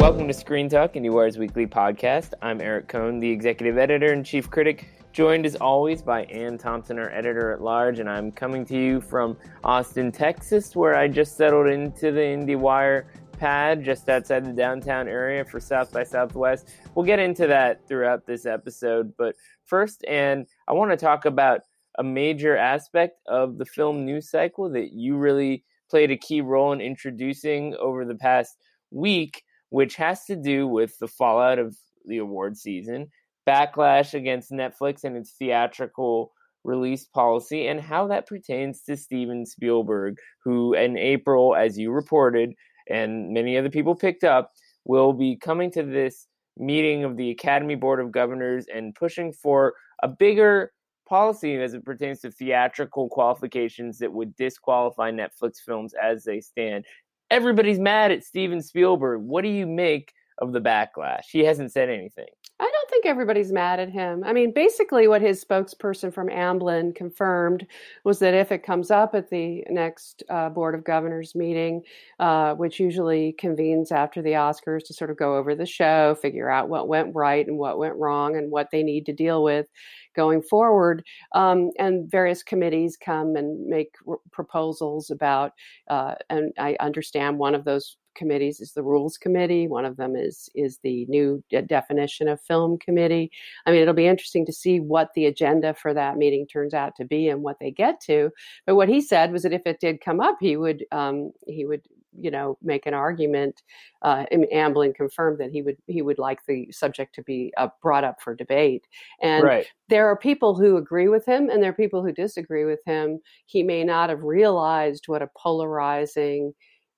Welcome to Screen Talk, and IndieWire's weekly podcast. I'm Eric Kohn, the executive editor and chief critic, joined as always by Anne Thompson, our editor at large, and I'm coming to you from Austin, Texas, where I just settled into the IndieWire pad just outside the downtown area for South by Southwest. We'll get into that throughout this episode, but first, and I want to talk about a major aspect of the film news cycle that you really played a key role in introducing over the past week which has to do with the fallout of the award season, backlash against Netflix and its theatrical release policy, and how that pertains to Steven Spielberg, who in April, as you reported, and many other people picked up, will be coming to this meeting of the Academy Board of Governors and pushing for a bigger policy as it pertains to theatrical qualifications that would disqualify Netflix films as they stand everybody's mad at Steven Spielberg. What do you make of the backlash? He hasn't said anything. I don't think everybody's mad at him. I mean, basically, what his spokesperson from Amblin confirmed was that if it comes up at the next uh, Board of Governors meeting, uh, which usually convenes after the Oscars to sort of go over the show, figure out what went right and what went wrong, and what they need to deal with going forward, um, and various committees come and make r- proposals about, uh, and I understand one of those committees is the rules committee one of them is is the new de- definition of film committee. I mean it'll be interesting to see what the agenda for that meeting turns out to be and what they get to but what he said was that if it did come up he would um, he would you know make an argument uh, amblin confirmed that he would he would like the subject to be uh, brought up for debate and Right. there are people who agree with him and there are people who disagree with him he may not have realized what a polarizing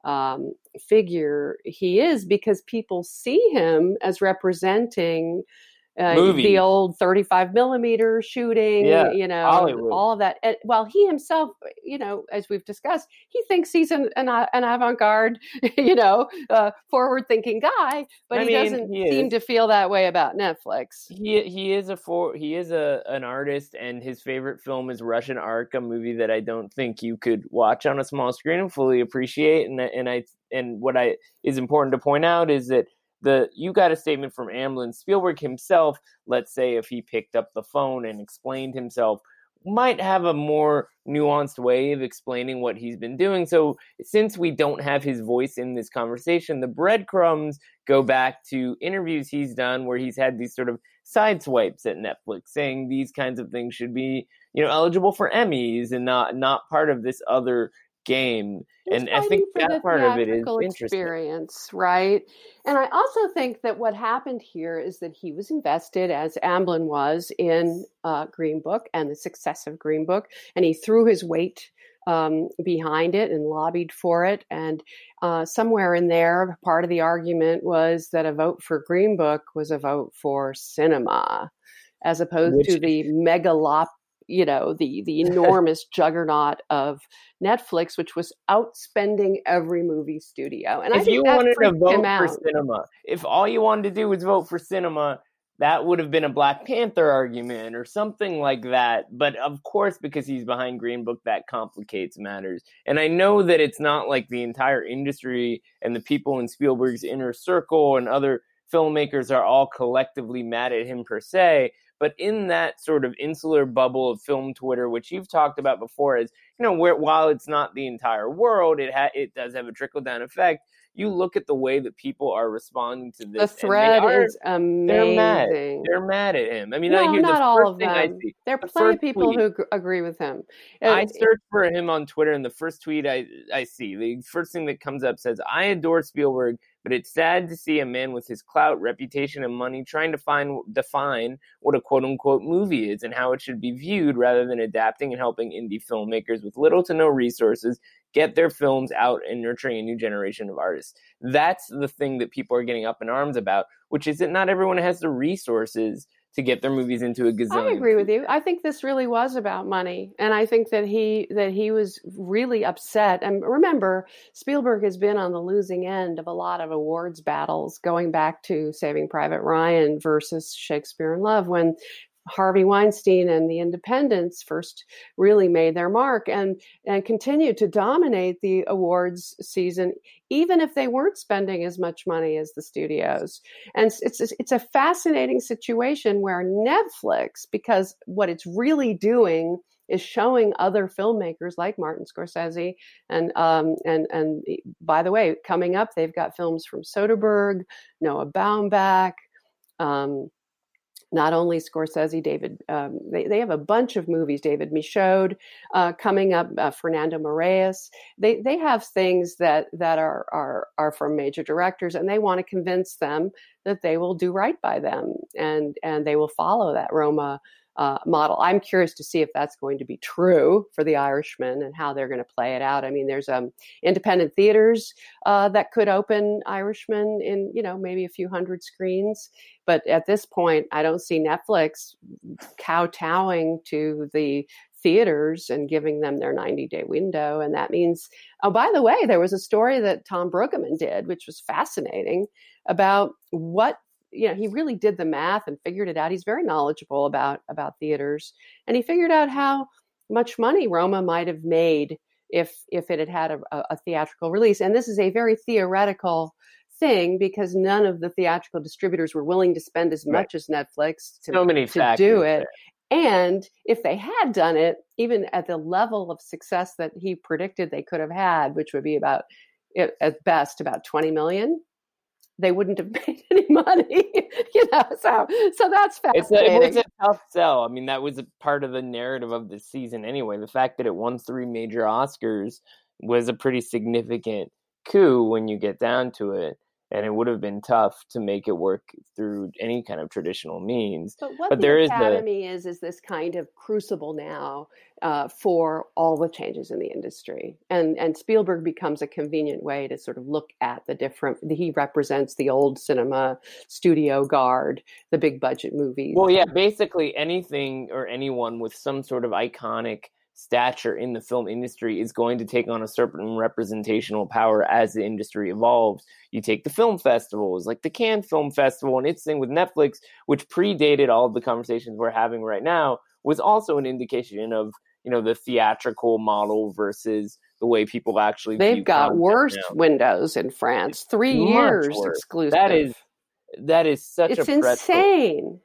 um, figure he is because people see him as representing uh, the old 35 millimeter shooting, Yeah, you know, Hollywood. all of that. And while he himself, you know, as we've discussed, he thinks he's an, an, an avant garde, you know, uh, forward thinking guy, but I he mean, doesn't he seem to feel that way about Netflix. He he is a for he is a an artist, and his favorite film is Russian Ark, a movie that I don't think you could watch on a small screen and fully appreciate. And and I and what I is important to point out is that the you got a statement from Amblin Spielberg himself. Let's say if he picked up the phone and explained himself, might have a more nuanced way of explaining what he's been doing. So since we don't have his voice in this conversation, the breadcrumbs go back to interviews he's done where he's had these sort of side swipes at Netflix saying these kinds of things should be, you know, eligible for Emmys and not not part of this other game. He's and I think that part of it is experience, right? And I also think that what happened here is that he was invested, as Amblin was, in uh, Green Book and the success of Green Book, and he threw his weight um, behind it and lobbied for it. And uh, somewhere in there, part of the argument was that a vote for Green Book was a vote for cinema, as opposed Which- to the megalop. You know the the enormous juggernaut of Netflix, which was outspending every movie studio. And if think you wanted to vote for cinema, if all you wanted to do was vote for cinema, that would have been a Black Panther argument or something like that. But of course, because he's behind Green Book, that complicates matters. And I know that it's not like the entire industry and the people in Spielberg's inner circle and other filmmakers are all collectively mad at him per se. But in that sort of insular bubble of film Twitter, which you've talked about before, is you know where while it's not the entire world, it ha- it does have a trickle down effect. You look at the way that people are responding to this. The thread are- is amazing. they're mad. They're mad at him. I mean, I no, hear the not first all of thing I them. see. There are the plenty of people tweet- who ag- agree with him. I Uh, search for him on Twitter, and the first tweet I I see, the first thing that comes up says, "I adore Spielberg, but it's sad to see a man with his clout, reputation, and money trying to find define what a quote unquote movie is and how it should be viewed rather than adapting and helping indie filmmakers with little to no resources get their films out and nurturing a new generation of artists. That's the thing that people are getting up in arms about, which is that not everyone has the resources to get their movies into a gazillion. I agree with you. I think this really was about money, and I think that he that he was really upset. And remember, Spielberg has been on the losing end of a lot of awards battles, going back to Saving Private Ryan versus Shakespeare in Love, when Harvey Weinstein and the Independents first really made their mark and and continued to dominate the awards season, even if they weren't spending as much money as the studios. And it's it's a fascinating situation where Netflix, because what it's really doing is showing other filmmakers like Martin Scorsese and um, and and by the way, coming up, they've got films from Soderbergh, Noah Baumbach. Um, not only Scorsese, David, um, they, they have a bunch of movies, David Michôd uh, coming up, uh, Fernando Meirelles. They, they have things that, that are, are, are from major directors and they want to convince them that they will do right by them and, and they will follow that Roma uh, model. I'm curious to see if that's going to be true for the Irishman and how they're going to play it out. I mean, there's um, independent theaters uh, that could open Irishman in you know maybe a few hundred screens, but at this point, I don't see Netflix kowtowing to the theaters and giving them their 90 day window. And that means, oh, by the way, there was a story that Tom Brueggemann did, which was fascinating about what you know he really did the math and figured it out he's very knowledgeable about about theaters and he figured out how much money roma might have made if if it had had a, a theatrical release and this is a very theoretical thing because none of the theatrical distributors were willing to spend as much right. as netflix to, so many to do it there. and if they had done it even at the level of success that he predicted they could have had which would be about at best about 20 million they wouldn't have made any money, you know. So, so that's fascinating. It's a, it was a tough sell. I mean, that was a part of the narrative of the season anyway. The fact that it won three major Oscars was a pretty significant coup when you get down to it and it would have been tough to make it work through any kind of traditional means. But what but the there Academy is, the... is is this kind of crucible now uh, for all the changes in the industry, and and Spielberg becomes a convenient way to sort of look at the different. He represents the old cinema studio guard, the big budget movies. Well, yeah, basically anything or anyone with some sort of iconic stature in the film industry is going to take on a certain representational power as the industry evolves. You take the film festivals, like the Cannes Film Festival, and its thing with Netflix, which predated all of the conversations we're having right now, was also an indication of you know the theatrical model versus the way people actually. They've got worse now. windows in France, three years worse. exclusive. That is that is such it's a insane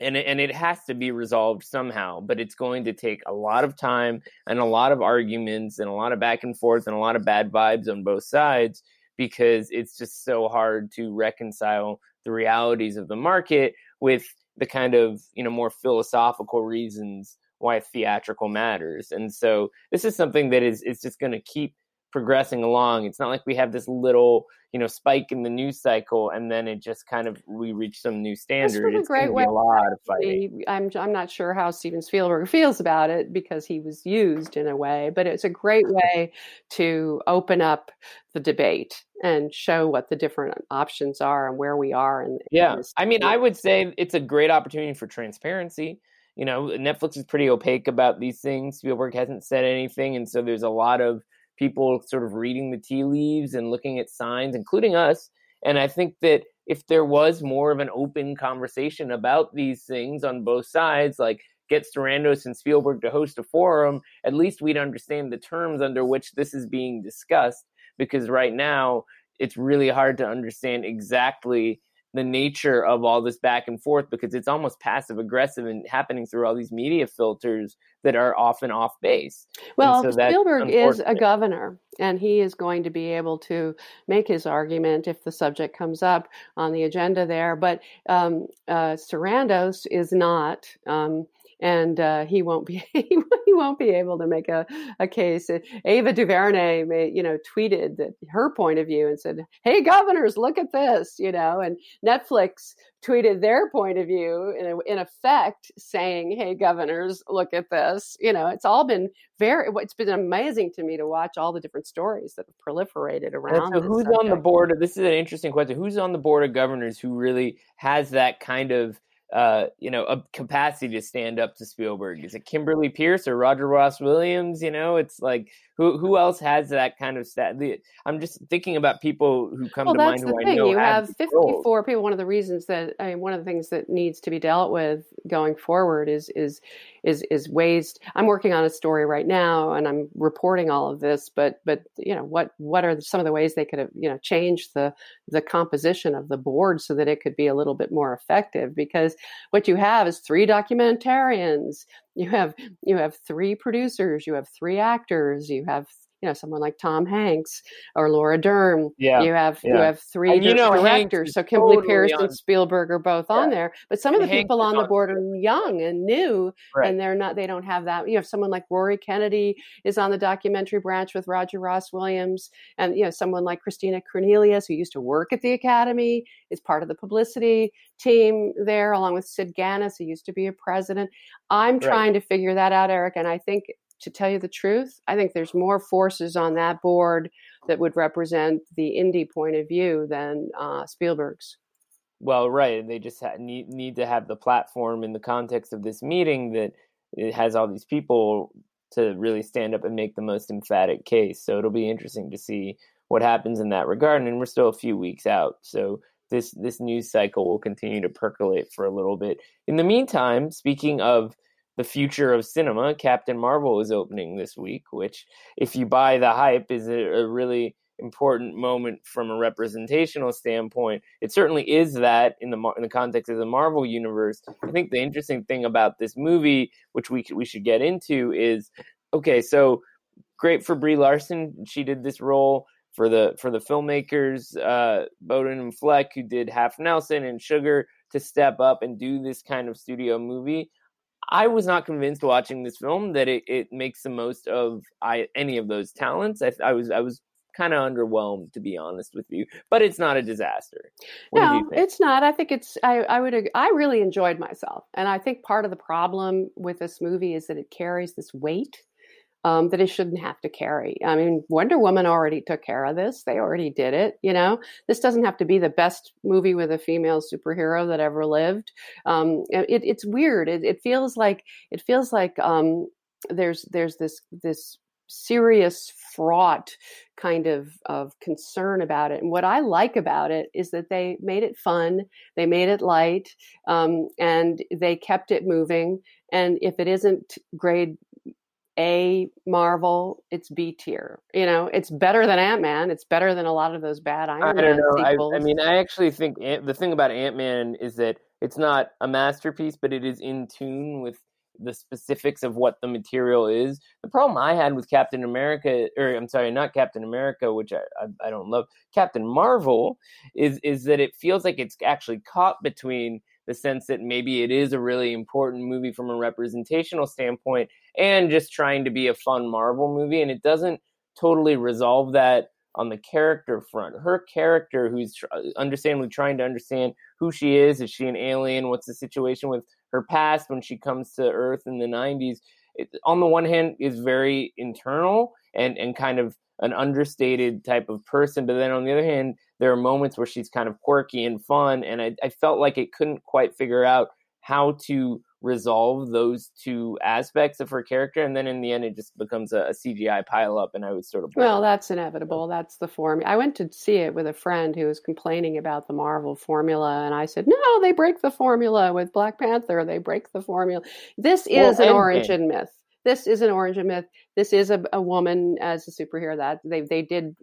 and it, and it has to be resolved somehow but it's going to take a lot of time and a lot of arguments and a lot of back and forth and a lot of bad vibes on both sides because it's just so hard to reconcile the realities of the market with the kind of you know more philosophical reasons why theatrical matters. And so this is something that is is just going to keep progressing along. It's not like we have this little, you know, spike in the news cycle and then it just kind of we reach some new standard. It's a great way. A lot of fighting. I'm I'm not sure how Steven Spielberg feels about it because he was used in a way, but it's a great way to open up the debate and show what the different options are and where we are. And yeah, I mean, I would say it's a great opportunity for transparency. You know, Netflix is pretty opaque about these things. Spielberg hasn't said anything, and so there's a lot of people sort of reading the tea leaves and looking at signs, including us. And I think that if there was more of an open conversation about these things on both sides, like get Sarandos and Spielberg to host a forum, at least we'd understand the terms under which this is being discussed. Because right now, it's really hard to understand exactly the nature of all this back and forth because it's almost passive aggressive and happening through all these media filters that are often off base. Well, so Spielberg is a governor and he is going to be able to make his argument if the subject comes up on the agenda there. But um, uh, Sarandos is not. Um, and uh, he won't be he won't be able to make a, a case. Ava DuVernay, may, you know, tweeted that her point of view and said, "Hey, governors, look at this," you know, and Netflix tweeted their point of view in, in effect saying, "Hey, governors, look at this." You know, it's all been very. It's been amazing to me to watch all the different stories that have proliferated around. So who's subject. on the board? Of, this is an interesting question. Who's on the board of governors who really has that kind of uh, you know, a capacity to stand up to Spielberg? Is it Kimberly Peirce or Roger Ross Williams? You know, it's like who who else has that kind of stat? I'm just thinking about people who come well, to mind who the I thing. You have, have 54 people. One of the reasons that I mean, one of the things that needs to be dealt with going forward is is is is ways. I'm working on a story right now, and I'm reporting all of this. But but you know what what are some of the ways they could have you know changed the the composition of the board so that it could be a little bit more effective? Because what you have is three documentarians. You have you have three producers. You have three actors. You have you know someone like Tom Hanks or Laura Dern. Yeah, you have yeah. you have three And you know, directors. So Kimberly totally Peirce on- and Spielberg are both on there. But some of the And people on the board are young and new, Right. and they're not. They don't have that. You have someone like Rory Kennedy is on the documentary branch with Roger Ross Williams, and you know someone like Christina Kounelias who used to work at the Academy is part of the publicity team there, along with Sid Ganis who used to be a president. I'm Right. trying to figure that out, Eric, and I think to tell you the truth, I think there's more forces on that board that would represent the indie point of view than uh, Spielberg's. Well, right. And they just ha- need need to have the platform in the context of this meeting that it has all these people to really stand up and make the most emphatic case. So it'll be interesting to see what happens in that regard. And we're still a few weeks out, so this this news cycle will continue to percolate for a little bit. In the meantime, speaking of the future of cinema, Captain Marvel is opening this week, which, if you buy the hype, is a, really important moment from a representational standpoint. It certainly is that in the in the context of the Marvel universe. I think the interesting thing about this movie, which we we should get into, is okay. So great for Brie Larson. She did this role for the for the filmmakers, uh, Boden and Fleck, who did Half Nelson and Sugar, to step up and do this kind of studio movie. I was not convinced watching this film that it, it makes the most of I, any of those talents. I, I was I was kind of underwhelmed to be honest with you, but it's not a disaster. What no, it's not. I think it's. I, I would. I really enjoyed myself, and I think part of the problem with this movie is that it carries this weight um, that it shouldn't have to carry. I mean, Wonder Woman already took care of this. They already did it. You know, this doesn't have to be the best movie with a female superhero that ever lived. Um, it, it's weird. It, it feels like it feels like um, there's there's this this serious fraught kind of of concern about it and what i like about it is that they made it fun they made it light um, and they kept it moving and if it isn't grade a Marvel, it's B tier. You know, it's better than Ant Man. It's better than a lot of those bad Iron I Man don't know. I. I mean, I actually think Ant, the thing about Ant Man is that it's not a masterpiece, but it is in tune with the specifics of what the material is. The problem I had with Captain America, or I'm sorry, not Captain America, which I, I, I don't love, Captain Marvel, is is that it feels like it's actually caught between the sense that maybe it is a really important movie from a representational standpoint and just trying to be a fun Marvel movie, and it doesn't totally resolve that on the character front. Her character, who's tr- uh, understandably trying to understand who she is, is she an alien? What's the situation with her past when she comes to Earth in the 90s? It, on the one hand, is very internal and, and kind of an understated type of person, but then on the other hand, there are moments where she's kind of quirky and fun, and I, I felt like it couldn't quite figure out how to resolve those two aspects of her character, and then in the end, it just becomes a, a CGI pile up, and I was sort of Well, that's inevitable. That's the form. I went to see it with a friend who was complaining about the Marvel formula, and I said, "No, they break the formula with Black Panther. They break the formula. This Well, is an Endgame. origin myth. This is an origin myth. This is a, a woman as a superhero. That they they did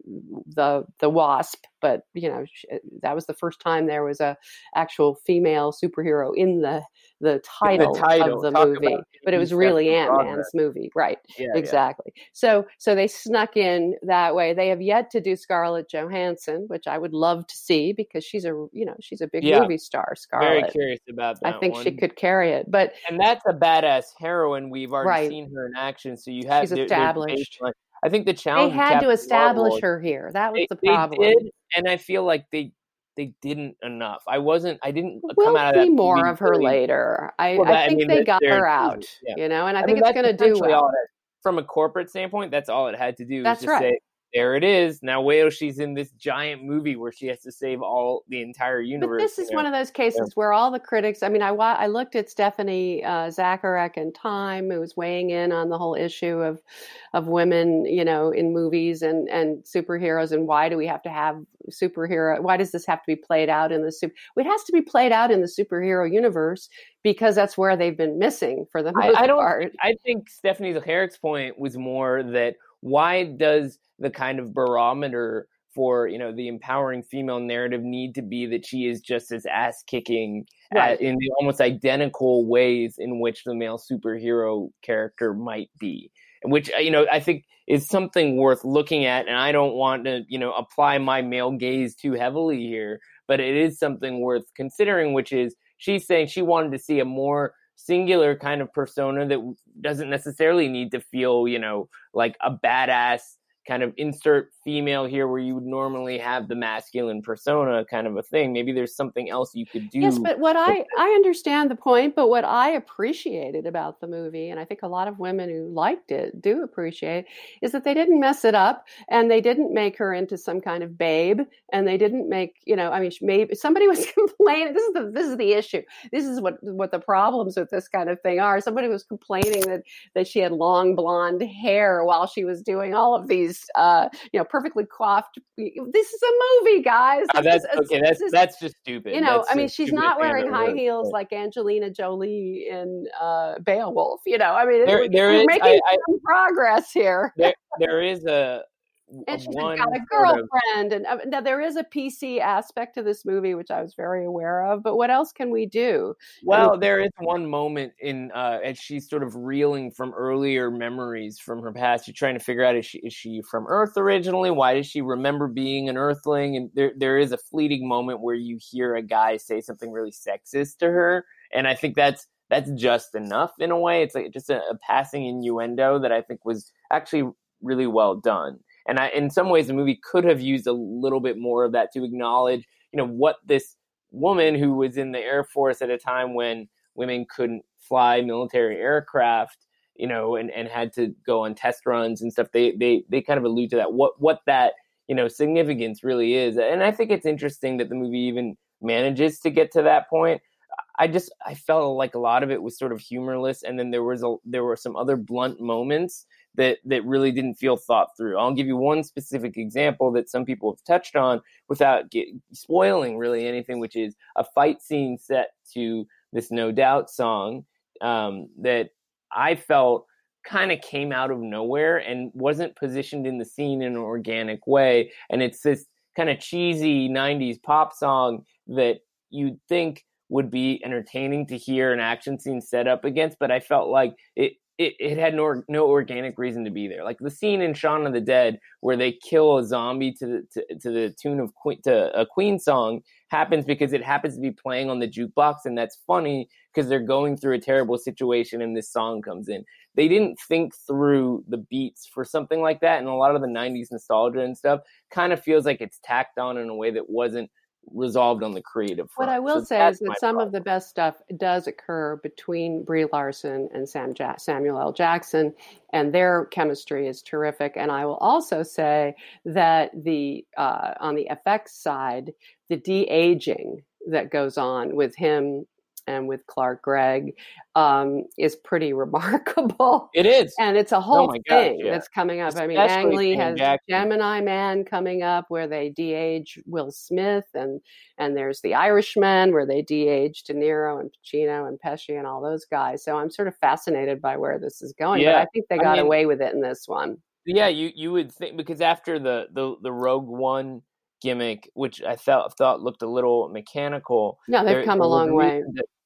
the the Wasp, but you know sh- that was the first time there was a actual female superhero in the the title, the title of the movie, but it was really Ant. Man's movie, right? Yeah, yeah. exactly. So so they snuck in that way. They have yet to do Scarlett Johansson, which I would love to see because she's a you know she's a big Yeah. movie star. Scarlett, Very curious about I think one. she could carry it, but and that's a badass heroine. We've already Right. seen her in action, so you have She's established. I think the challenge with had to establish her here. That was They, the they problem. did, and I feel like they they didn't enough. I wasn't. I didn't come We'll out of see more of her really- later. I, Well, I that- I think mean, they got her out, yeah. you know, and I, I think mean, it's going to do well. it From a corporate standpoint, that's all it had to do. That's right. say, there it is. Now she's in this giant movie where she has to save all the entire universe. But this you is know? one of those cases where all the critics, I mean, I, I looked at Stephanie uh, Zacharek in Time, who was weighing in on the whole issue of, of women, you know, in movies and, and superheroes and why do we have to have superhero, why does this have to be played out in the super, it has to be played out in the superhero universe because that's where they've been missing for the I, most I don't. part. I think Stephanie Zacharek's point was more that why does the kind of barometer for you know the empowering female narrative need to be that she is just as ass kicking Right. in the almost identical ways in which the male superhero character might be, which uh, you know I think is something worth looking at. And I don't want to you know apply my male gaze too heavily here, but it is something worth considering. Which is she's saying she wanted to see a more singular kind of persona that doesn't necessarily need to feel, you know, like a badass kind of insert female here where you would normally have the masculine persona kind of a thing. Maybe there's something else you could do. Yes, but what I I understand the point, but what I appreciated about the movie, and I think a lot of women who liked it do appreciate, is that they didn't mess it up and they didn't make her into some kind of babe, and they didn't make you know, I mean, maybe somebody was complaining. This is the this is the issue. This is what what the problems with this kind of thing are. Somebody was complaining that that she had long blonde hair while she was doing all of these, uh, you know, perfectly coiffed. This is a movie, guys. Uh, that's is- okay. That's is- that's just stupid. you know, That's I mean, she's not wearing high heels but- like Angelina Jolie in uh, Beowulf. You know, I mean, There- we're, there we're is- making I- I- some progress here. there there is a And she's got a sort of- girlfriend, and uh, now there is a PC aspect to this movie, which I was very aware of. But what else can we do? Well, there is one moment in uh, as she's sort of reeling from earlier memories from her past. You're trying to figure out is she is she from Earth originally? Why does she remember being an Earthling? And there there is a fleeting moment where you hear a guy say something really sexist to her, and I think that's that's just enough in a way. It's like just a, a passing innuendo that I think was actually really well done. And I, in some ways, the movie could have used a little bit more of that to acknowledge, you know, what this woman who was in the Air Force at a time when women couldn't fly military aircraft, you know, and, and had to go on test runs and stuff. They they they kind of allude to that. What what that you know significance really is. And I think it's interesting that the movie even manages to get to that point. I just I felt like a lot of it was sort of humorless, and then there was a there were some other blunt moments that that really didn't feel thought through. I'll give you one specific example that some people have touched on without get, spoiling really anything, which is a fight scene set to this No Doubt song um, that I felt kind of came out of nowhere and wasn't positioned in the scene in an organic way. And it's this kind of cheesy 90s pop song that you'd think would be entertaining to hear an action scene set up against, but I felt like it it, it had no no organic reason to be there. Like the scene in Shaun of the Dead where they kill a zombie to the to, to the tune of Queen, to a Queen song happens because it happens to be playing on the jukebox, and that's funny because they're going through a terrible situation and this song comes in. They didn't think through the beats for something like that, and a lot of the '90s nostalgia and stuff kind of feels like it's tacked on in a way that wasn't resolved on the creative front. What I will So say is that some problem. of the best stuff does occur between Brie Larson and Sam ja- Samuel L. Jackson, and their chemistry is terrific. And I will also say that the uh, on the FX side, the de aging that goes on with him and with Clark Gregg um, is pretty remarkable. It is. And it's a whole my gosh, thing yeah. that's coming up. I mean, Ang Lee has. Gemini Man coming up where they de-age Will Smith, and and there's The Irishman where they de-age De Niro and Pacino and Pesci and all those guys. So I'm sort of fascinated by where this is going. But I think they I got mean- away with it in this one. Yeah, you you would think because after the the the Rogue One gimmick, which I felt thought looked a little mechanical. Yeah, they've there- come a long way.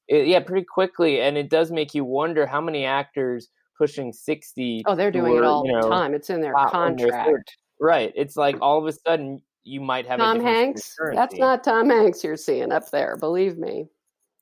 It, yeah, pretty quickly, and it does make you wonder how many actors pushing sixty. Oh, they're doing were, it all you know, the time. It's in their out when they're contract. Right. It's like all of a sudden you might have Tom Hanks. That's not Tom Hanks you're seeing up there. Believe me.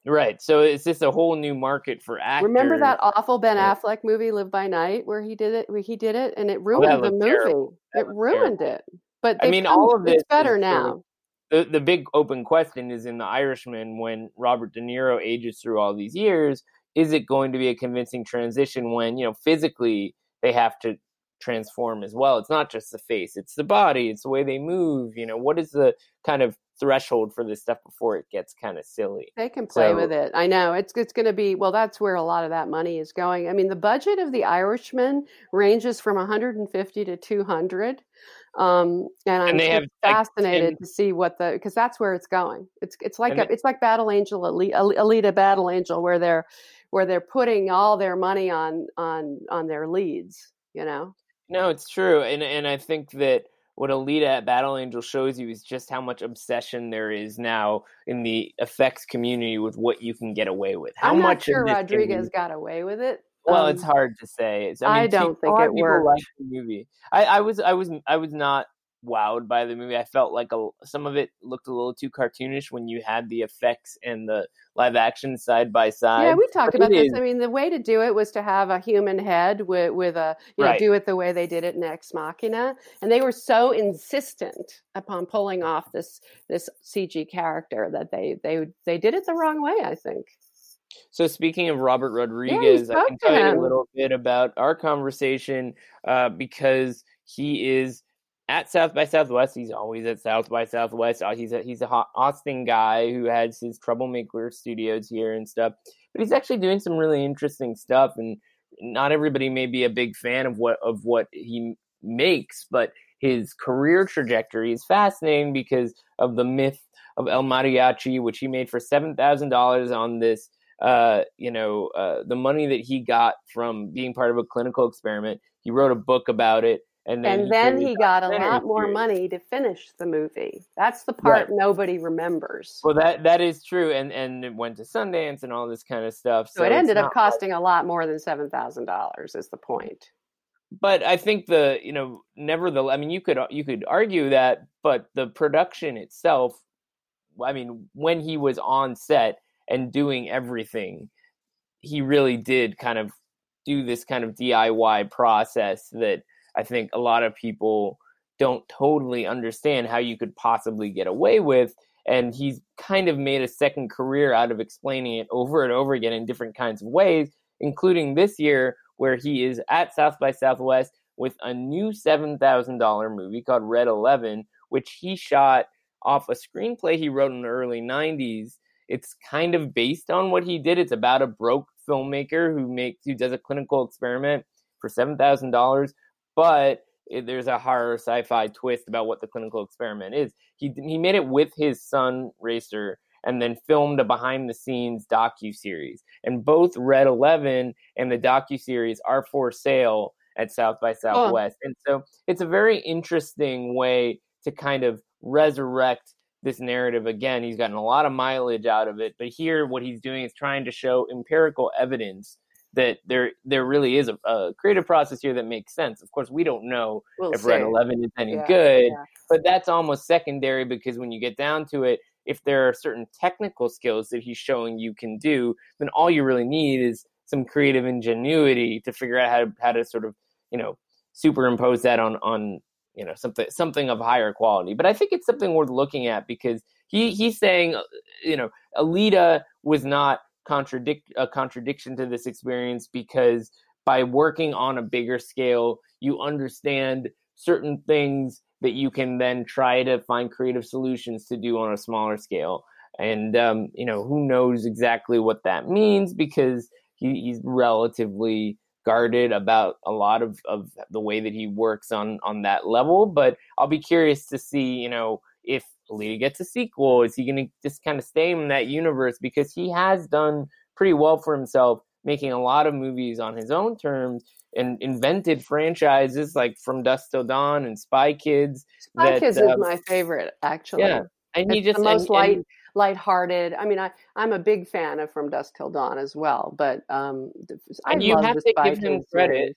right. So it's just a whole new market for actors. Remember that awful Ben Yeah. Affleck movie, Live by Night, where he did it? Where he did it, and it oh, that ruined the movie. terrible. It ruined it. But I mean, come- all of this it's better now. The the big open question is in The Irishman when Robert De Niro ages through all these years, is it going to be a convincing transition when, you know, physically they have to transform as well? It's not just the face, it's the body, it's the way they move, you know, what is the kind of threshold for this stuff before it gets kind of silly? They can play So- with it. I know it's it's going to be well. That's where a lot of that money is going. I mean, the budget of The Irishman ranges from 150 to 200, um, and I'm And they have, fascinated 10 to see what the because that's where it's going. It's it's like a, they- it's like Battle Angel, Elite, Alita Battle Angel, where they're where they're putting all their money on on on their leads. You know, No, it's true, and and I think that what Alita at Battle Angel shows you is just how much obsession there is now in the effects community with what you can get away with. How I'm not much sure Rodriguez got away with it. Well, Um, it's hard to say. I, I don't think it worked. the movie. I, I was, I was, I was not wowed by the movie. I felt like a, some of it looked a little too cartoonish when you had the effects and the live action side by side. Yeah, we talked But about this. is- I mean, the way to do it was to have a human head with, with a, you know, do it the way they did it in Ex Machina, and they were so insistent upon pulling off this this CG character that they they they did it the wrong way. I think. So speaking of Robert Rodriguez, I can tell you a little bit about our conversation uh, because he is at South by Southwest. He's always at South by Southwest. Uh, He's a, he's a Austin guy who has his Troublemaker Studios here and stuff. But he's actually doing some really interesting stuff, and not everybody may be a big fan of what of what he makes, but his career trajectory is fascinating because of the myth of El Mariachi, which he made for seven thousand dollars on this uh, you know, uh, the money that he got from being part of a clinical experiment. He wrote a book about it, and then And then he got a lot more money to finish the movie. That's the part Right. nobody remembers. Well, that that is true, and and it went to Sundance and all this kind of stuff. So it ended up costing a lot more than seven thousand dollars. Is the point? But I think the you know, nevertheless, I mean, you could you could argue that, but the production itself, I mean, when he was on set and doing everything, he really did kind of do this kind of DIY process that I think a lot of people don't totally understand how you could possibly get away with. And he's kind of made a second career out of explaining it over and over again in different kinds of ways, including this year where he is at South by Southwest with a new $7,000 movie called Red 11, which he shot off a screenplay he wrote in the early 90s. It's kind of based on what he did. It's about a broke filmmaker who makes who does a clinical experiment for $7,000, but it, there's a horror sci-fi twist about what the clinical experiment is. He he made it with his son Racer and then filmed a behind the scenes docu series. And both Red 11 and the docu series are for sale at South by Southwest. And so it's a very interesting way to kind of resurrect this narrative again. He's gotten a lot of mileage out of it, but here what he's doing is trying to show empirical evidence that there there really is a, a creative process here that makes sense. Of course, we don't know We'll if Red 11 is any Yeah, good, yeah. but that's almost secondary because when you get down to it, if there are certain technical skills that he's showing you can do, then all you really need is some creative ingenuity to figure out how to how to sort of you know superimpose that on on you know something something of higher quality. But I think it's something worth looking at because he he's saying uh, you know Alita was not contradict a contradiction to this experience because by working on a bigger scale you understand certain things that you can then try to find creative solutions to do on a smaller scale and um, you know who knows exactly what that means because he, he's relatively guarded about a lot of, of the way that he works on on that level but i'll be curious to see you know if Alita gets a sequel is he going to just kind of stay in that universe because he has done pretty well for himself making a lot of movies on his own terms and invented franchises like from Dusk till dawn and spy kids Spy that, Kids uh, is my favorite, actually. yeah and he just the most and- light and- lighthearted. I mean, I I'm a big fan of From Dusk Till Dawn as well, but um, I and you have to give him credit. series.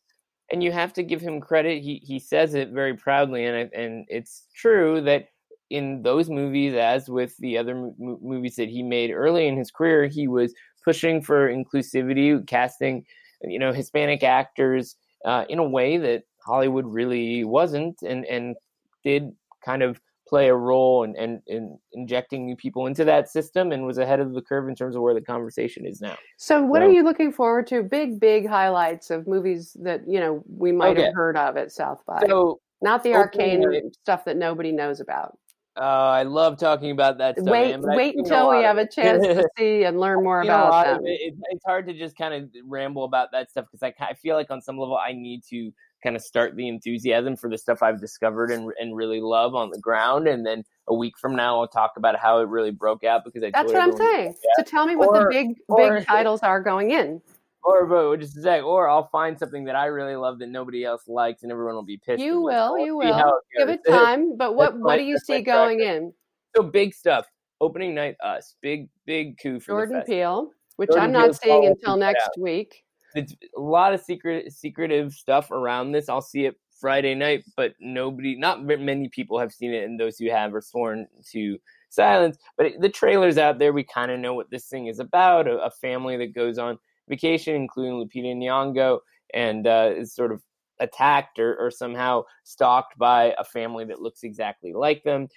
and you have to give him credit. He he says it very proudly, and I- and it's true that in those movies, as with the other mo- movies that he made early in his career, he was pushing for inclusivity, casting you know Hispanic actors uh, in a way that Hollywood really wasn't, and and did kind of play a role in, in, in injecting new people into that system and was ahead of the curve in terms of where the conversation is now. So, what So- are you looking forward to? Big, big highlights of movies that you know we might Okay. have heard of at South by. So Not the arcane night- stuff that nobody knows about. uh, I love talking about that stuff. wait, man, wait until we have a chance to see and learn more about it. It's, it's hard to just kind of ramble about that stuff because I, I feel like on some level I need to kind of start the enthusiasm for the stuff I've discovered and and really love on the ground, and then a week from now I'll talk about how it really broke out because I That's what I'm saying. So tell me what Or- the big, or- big titles are going in. Or but just a sec, or I'll find something that I really love that nobody else likes, and everyone will be pissed. You will, you will. Give it time. But what, That's what do you see going in? So big stuff. Opening night, us big big coup for Jordan. Peele, which Jordan I'm not Peele's seeing until next week. It's a lot of secret secretive stuff around this. I'll see it Friday night, but nobody, not many people have seen it, and those who have are sworn to silence. But it, the trailer's out there. We kind of know what this thing is about: a, a family that goes on vacation, including Lupita Nyong'o, and uh, is sort of attacked or, or somehow stalked by a family that looks exactly like them.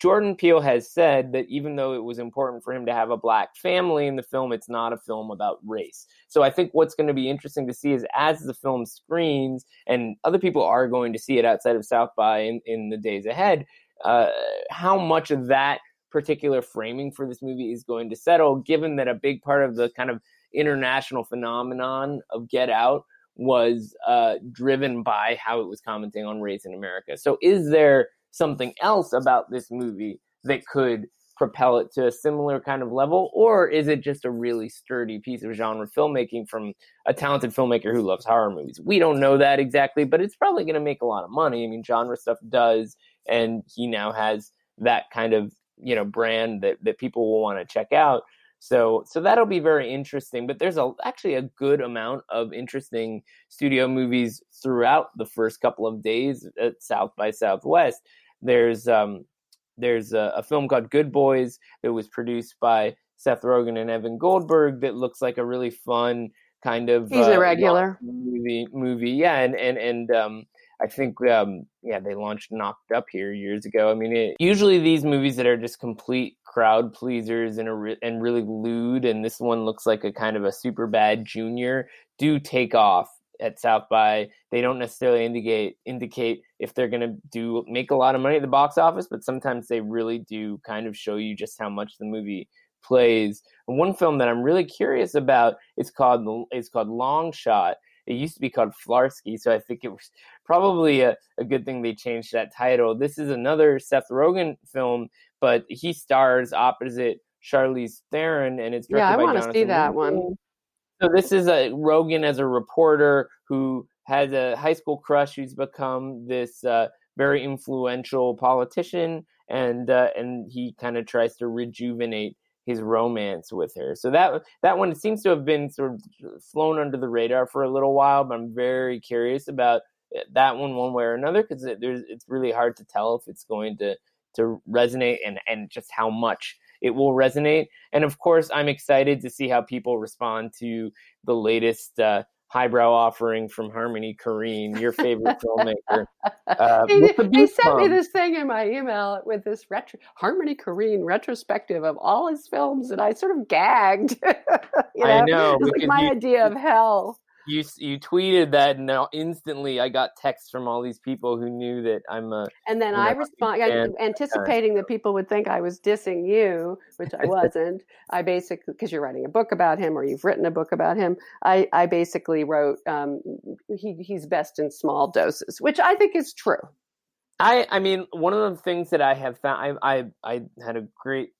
Jordan Peele has said that even though it was important for him to have a black family in the film, it's not a film about race. So I think what's going to be interesting to see is as the film screens, and other people are going to see it outside of South by in, in the days ahead, uh, how much of that particular framing for this movie is going to settle, given that a big part of the kind of international phenomenon of Get Out was uh, driven by how it was commenting on race in America. So is there something else about this movie that could propel it to a similar kind of level? Or is it just a really sturdy piece of genre filmmaking from a talented filmmaker who loves horror movies? We don't know that exactly but it's probably going to make a lot of money. I mean genre stuff does and he now has that kind of you know brand that, that people will want to check out so so that'll be very interesting but there's a actually a good amount of interesting studio movies throughout the first couple of days at south by southwest there's um there's a, a film called Good Boys that was produced by Seth Rogen and Evan Goldberg that looks like a really fun kind of He's uh, a regular. movie movie yeah and and and um I think um yeah they launched Knocked Up here years ago I mean it, usually these movies that are just complete crowd pleasers and re- and really lewd and this one looks like a kind of a super bad junior do take off at South by. They don't necessarily indicate indicate if they're going to do make a lot of money at the box office, but sometimes they really do kind of show you just how much the movie plays. And one film that I'm really curious about is called is called Long Shot. It used to be called Flarsky, so I think it was probably a, a good thing they changed that title. This is another Seth Rogen film, but he stars opposite Charlize Theron, and it's directed Yeah, I by want to see that one. So this is a Rogen as a reporter who has a high school crush who's become this uh, very influential politician, and uh, and he kind of tries to rejuvenate his romance with her. So that that one seems to have been sort of flown under the radar for a little while, but I'm very curious about that one one way or another because it, it's really hard to tell if it's going to to resonate and and just how much it will resonate. And of course, I'm excited to see how people respond to the latest uh, highbrow offering from Harmony Korine, your favorite filmmaker. Uh, He, with the he sent me this thing in my email with this retro, Harmony Korine retrospective of all his films, and I sort of gagged. you I know, it's like my you- idea of hell. You you tweeted that, and now instantly I got texts from all these people who knew that I'm a And then you I respond, anticipating that people would think I was dissing you, which I wasn't. I basically, because you're writing a book about him or you've written a book about him, I, I basically wrote um, he, he's best in small doses, which I think is true. I I mean, one of the things that I have found, I I, I had a great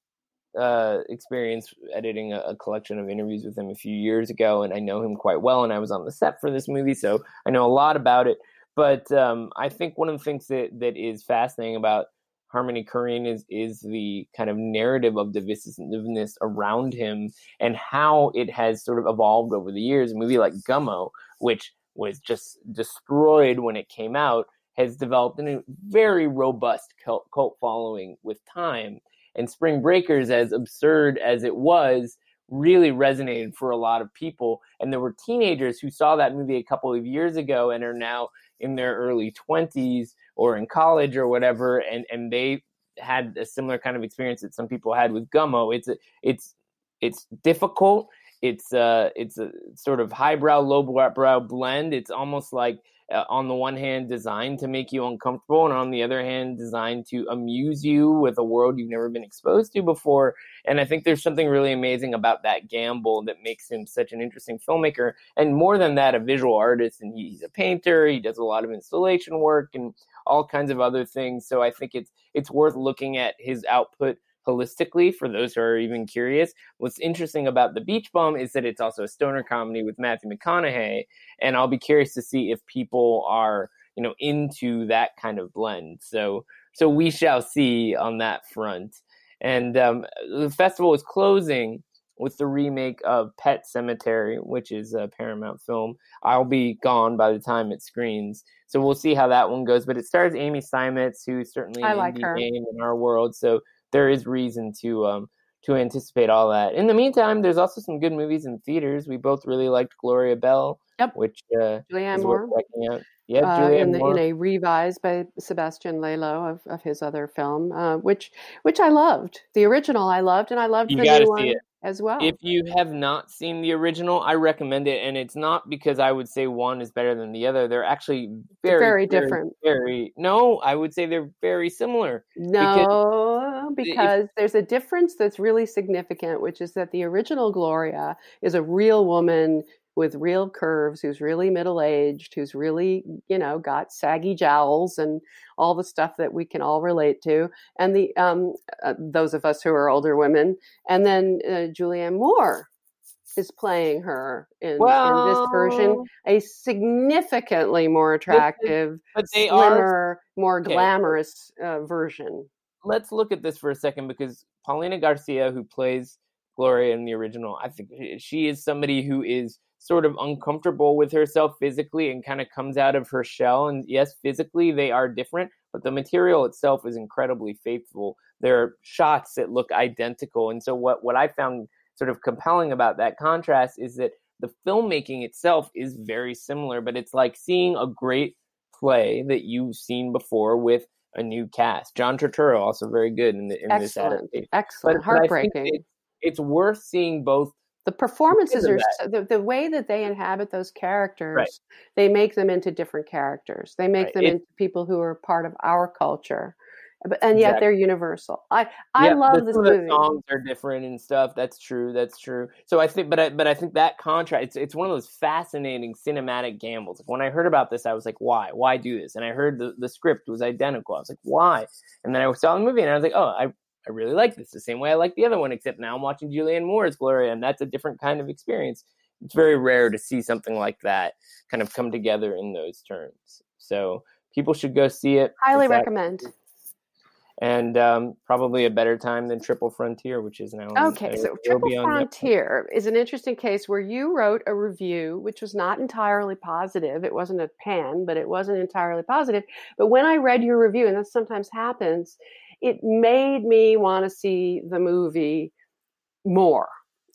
uh, experience editing a, a collection of interviews with him a few years ago, and I know him quite well, and I was on the set for this movie, so I know a lot about it. But um, I think one of the things that that is fascinating about Harmony Korine is is the kind of narrative of divisiveness around him and how it has sort of evolved over the years. A movie like Gummo, which was just destroyed when it came out, has developed a very robust cult, cult following with time. And Spring Breakers, as absurd as it was, really resonated for a lot of people. And there were teenagers who saw that movie a couple of years ago and are now in their early 20s or in college or whatever, and, and they had a similar kind of experience that some people had with Gummo. It's it's it's difficult. It's uh it's a sort of highbrow, lowbrow blend. It's almost like uh, on the one hand designed to make you uncomfortable and on the other hand designed to amuse you with a world you've never been exposed to before. And i think there's something really amazing about that gamble that makes him such an interesting filmmaker. And more than that a visual artist and he's a painter he does a lot of installation work and all kinds of other things. So i think it's it's worth looking at his output holistically for those who are even curious. What's interesting about The Beach Bum is that it's also a stoner comedy with Matthew McConaughey, and I'll be curious to see if people are you know into that kind of blend. So so we shall see on that front. And um, the festival is closing with the remake of Pet Sematary, which is a Paramount film. I'll be gone by the time it screens, so we'll see how that one goes. But it stars Amy Seimetz, who's certainly an like indie her. name in our world. So there is reason to um to anticipate all that. In the meantime, there's also some good movies in theaters. We both really liked Gloria Bell, Yep. which uh, Julianne Moore. worth checking out. Yeah, uh, Julianne in, the, Moore. in a revised by Sebastian Lelio of, of his other film, uh, which which I loved. The original I loved, and I loved You the new one it. As well. If you have not seen the original, I recommend it, and it's not because I would say one is better than the other. They're actually very, very different. Very no, I would say they're very similar. no, if- because there's a difference that's really significant, which is that the original Gloria is a real woman with real curves, who's really middle aged, who's really, you know, got saggy jowls and all the stuff that we can all relate to. And the um, uh, those of us who are older women, and then uh, Julianne Moore is playing her in, in this version, a significantly more attractive, But they are. slimmer, more Okay. glamorous uh, version. Let's look at this for a second because Paulina Garcia, who plays Gloria in the original, I think eh, she is somebody who is sort of uncomfortable with herself physically and kind of comes out of her shell. And yes, physically they are different, but the material itself is incredibly faithful. There are shots that look identical. And so what, what I found sort of compelling about that contrast is that the filmmaking itself is very similar, but it's like seeing a great play that you've seen before with a new cast. John Turturro also very good in, the, in this Excellent, adaptation. excellent, But- but heartbreaking. it- it's worth seeing both the performances are so, the, the way that they inhabit those characters Right. they make them into different characters they make Right. them It- into people who are part of our culture but and yet Exactly. they're universal i i Yeah, love this of the movie songs are different and stuff. That's true. That's true. So I think, but I, but I think that contrast. It's it's one of those fascinating cinematic gambles. When I heard about this, I was like, why? Why do this? And I heard the the script was identical. I was like, why? And then I saw the movie and I was like, oh, I I really like this the same way I like the other one, except now I'm watching Julianne Moore's Gloria, and that's a different kind of experience. It's very rare to see something like that kind of come together in those terms. So people should go see it. highly It's at- recommend and um, probably a better time than Triple Frontier, which is now. okay so triple frontier is an interesting case where you wrote a review which was not entirely positive it wasn't a pan but it wasn't entirely positive but when i read your review and that sometimes happens it made me want to see the movie more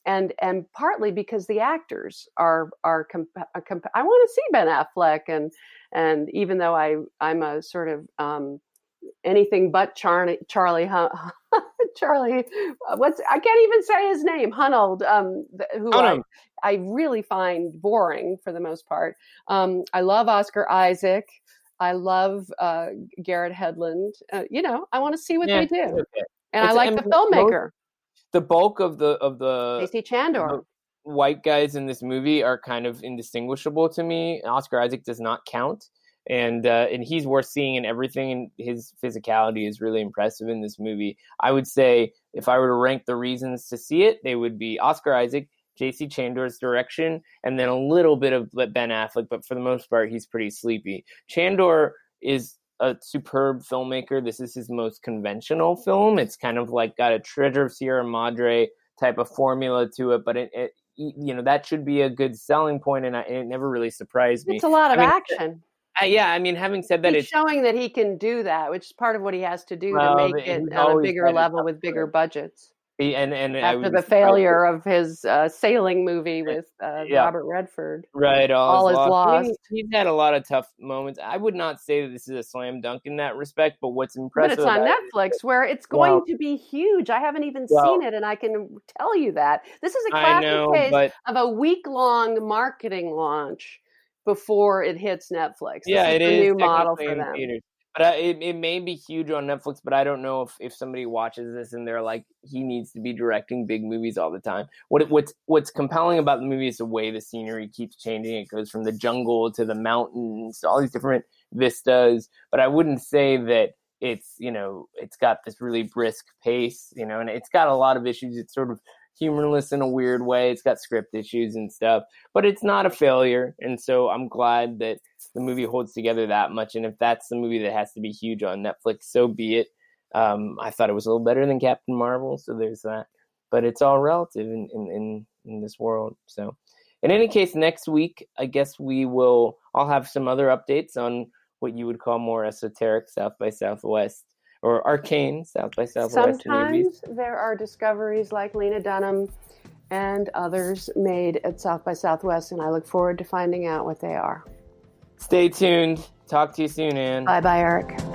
and and partly because the actors are are comp- uh, comp- I want to see Ben Affleck and and even though I I'm a sort of um, anything but Charlie Charlie Charlie uh, what's I can't even say his name Hunold um, who I, I really find boring for the most part. Um, I love Oscar Isaac. I love uh, Garrett Hedlund. Uh, you know, I want to see what Yeah, they it's do, okay. and I like and the filmmaker, The bulk of the of the J.C. Chandor. white guys in this movie are kind of indistinguishable to me. Oscar Isaac does not count, and uh, and he's worth seeing in everything. And his physicality is really impressive in this movie. I would say if I were to rank the reasons to see it, they would be Oscar Isaac, J.C. Chandor's direction, and then a little bit of Ben Affleck. But for the most part, he's pretty sleepy. Chandor is a superb filmmaker. This is his most conventional film. It's kind of like got a Treasure of Sierra Madre type of formula to it, but it, it you know that should be a good selling point, and, I, and it never really surprised me. It's a lot of I mean, action. Yeah, I mean, having said that, He's it's showing that he can do that, which is part of what he has to do Well, to make it on a bigger level with bigger budgets. And and After the failure of his uh, sailing movie with uh, Yeah. Robert Redford. Right, all, All is lost. Lost. he's had a lot of tough moments. I would not say that this is a slam dunk in that respect, but what's impressive? But it's on about it- Netflix where it's going Well- to be huge. I haven't even Well- seen it, and I can tell you that. This is a classic know, case but of a week long marketing launch before it hits Netflix. This yeah, is it is new model for them. theaters. But uh, it, it may be huge on Netflix, but I don't know if, if somebody watches this and they're like, he needs to be directing big movies all the time. What what's what's compelling about the movie is the way the scenery keeps changing. It goes from the jungle to the mountains, all these different vistas. But I wouldn't say that it's you know it's got this really brisk pace, you know, and it's got a lot of issues. It's sort of humorless in a weird way. It's got script issues and stuff, but it's not a failure. And so I'm glad that the movie holds together that much. And if that's the movie that has to be huge on Netflix, so be it. Um, I thought it was a little better than Captain Marvel, so there's that. But it's all relative in, in, in, in this world. So, in any case, next week, I guess we will. I'll have some other updates on what you would call more esoteric South by Southwest or arcane South by Southwest movies. Sometimes there are discoveries like Lena Dunham and others made at South by Southwest, and I look forward to finding out what they are. Stay tuned. Talk to you soon, Anne. Bye bye, Eric.